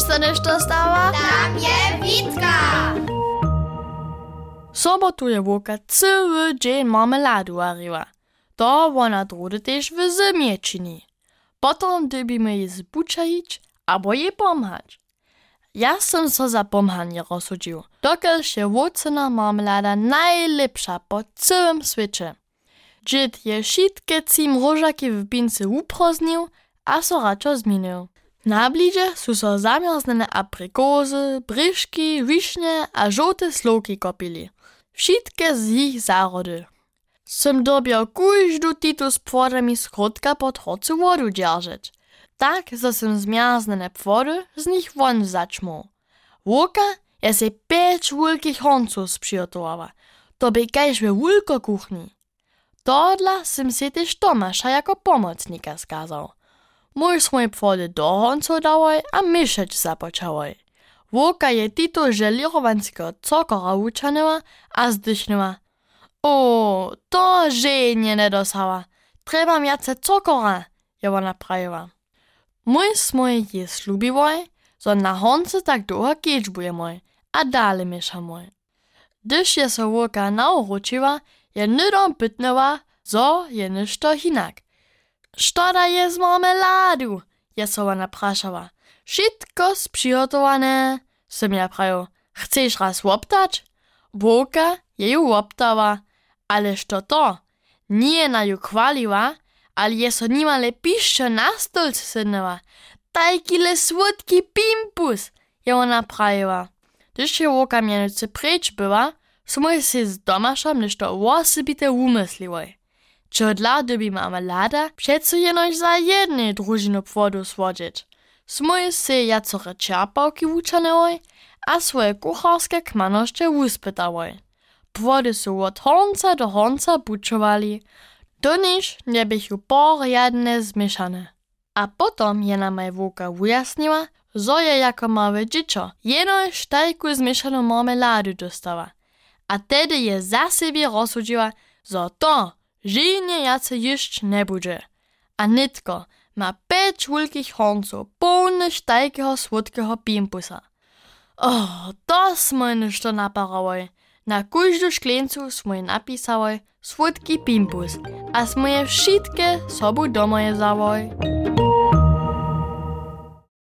Wiesz, co nešto stała? Tam je Witka! sobotu je Łuka cały dzień marmeladu wariła. To ona drudy też w zimie czyni. Potem dybimy jej zbuczaić albo jej pomhać. Ja som so za pomhanie rozsudził, dokel się wocena marmelada najlepsza po całym świecie. Dżit je wszystkie trzy mrożaki w pince uproznił, a so raczo zmienił. Na blidzie su so zamierznene aprikozy, bryszki, wiśnie a żółte sloki kopili. Wszystkie z ich zarody. Som dobiał każdu titu z płodami pod horcu wodu dzierżyć. Tak, że som zmierznene płody z nich won zaczmał. Łuka je se pięć wielkich honców przygotowała. To by kajż we wielko kuchni. Todla som se też Tomasza jako pomocnika skazał. Mój swoje płody do honców dałoj, a myszeć zapoczałoj. Łuka je tito żelirowanskiego cokora uczanyła, a zdyśnyła. O, to żenie nie dosała. Trzeba miace cokora, je ona prawiła. Mój smoj je slubiwoj, zo na honce tak długo kieczbuje mój, a dalej miesza mój. Gdyż je so łuka nauczyła, je nydom pytnęła, zo je niszto hinak. Sztoda je z marmeladu, je so ona praszała. Wszystko sprzygotowane, som ja prawił. Chcesz raz łoptać? Łuka je ju łoptała, ależ to to, nie na ju chwaliła, ale je so nimale piszcze na stol sydnęła. Tajkile słodki pimpus, je ona prawiła. Gdyż się łuka mianowicie precz była, smo się z Tomaszem nešto osobite umysliłoj. Čo dla doby marmelada, přeco jenož za jednej družinu płodu słodzić. Smo się jacore čerpawki wuczanęoj, a swoje kucharskie kmanoszcze uspytałoj. Płody su od honca do honca buczowali, do niż nie bych ju porjadne zmieszane. A potom je na maj wuka ujasniła, zo je jako małe dziecko jenoż tajku zmieszaną marmeladu dostała. A tedy je za siebie rozsudziła, zo to żyjnie jace jeszcze nie będzie. A nitko ma pięć wielkich honców, pełnych tajkiego słodkiego pimpusa. O, to smo nešto naparowoj. Na każdą szklencu smo napisałoj słodki pimpus, a smo je wszystkie sobu domoje zawoj.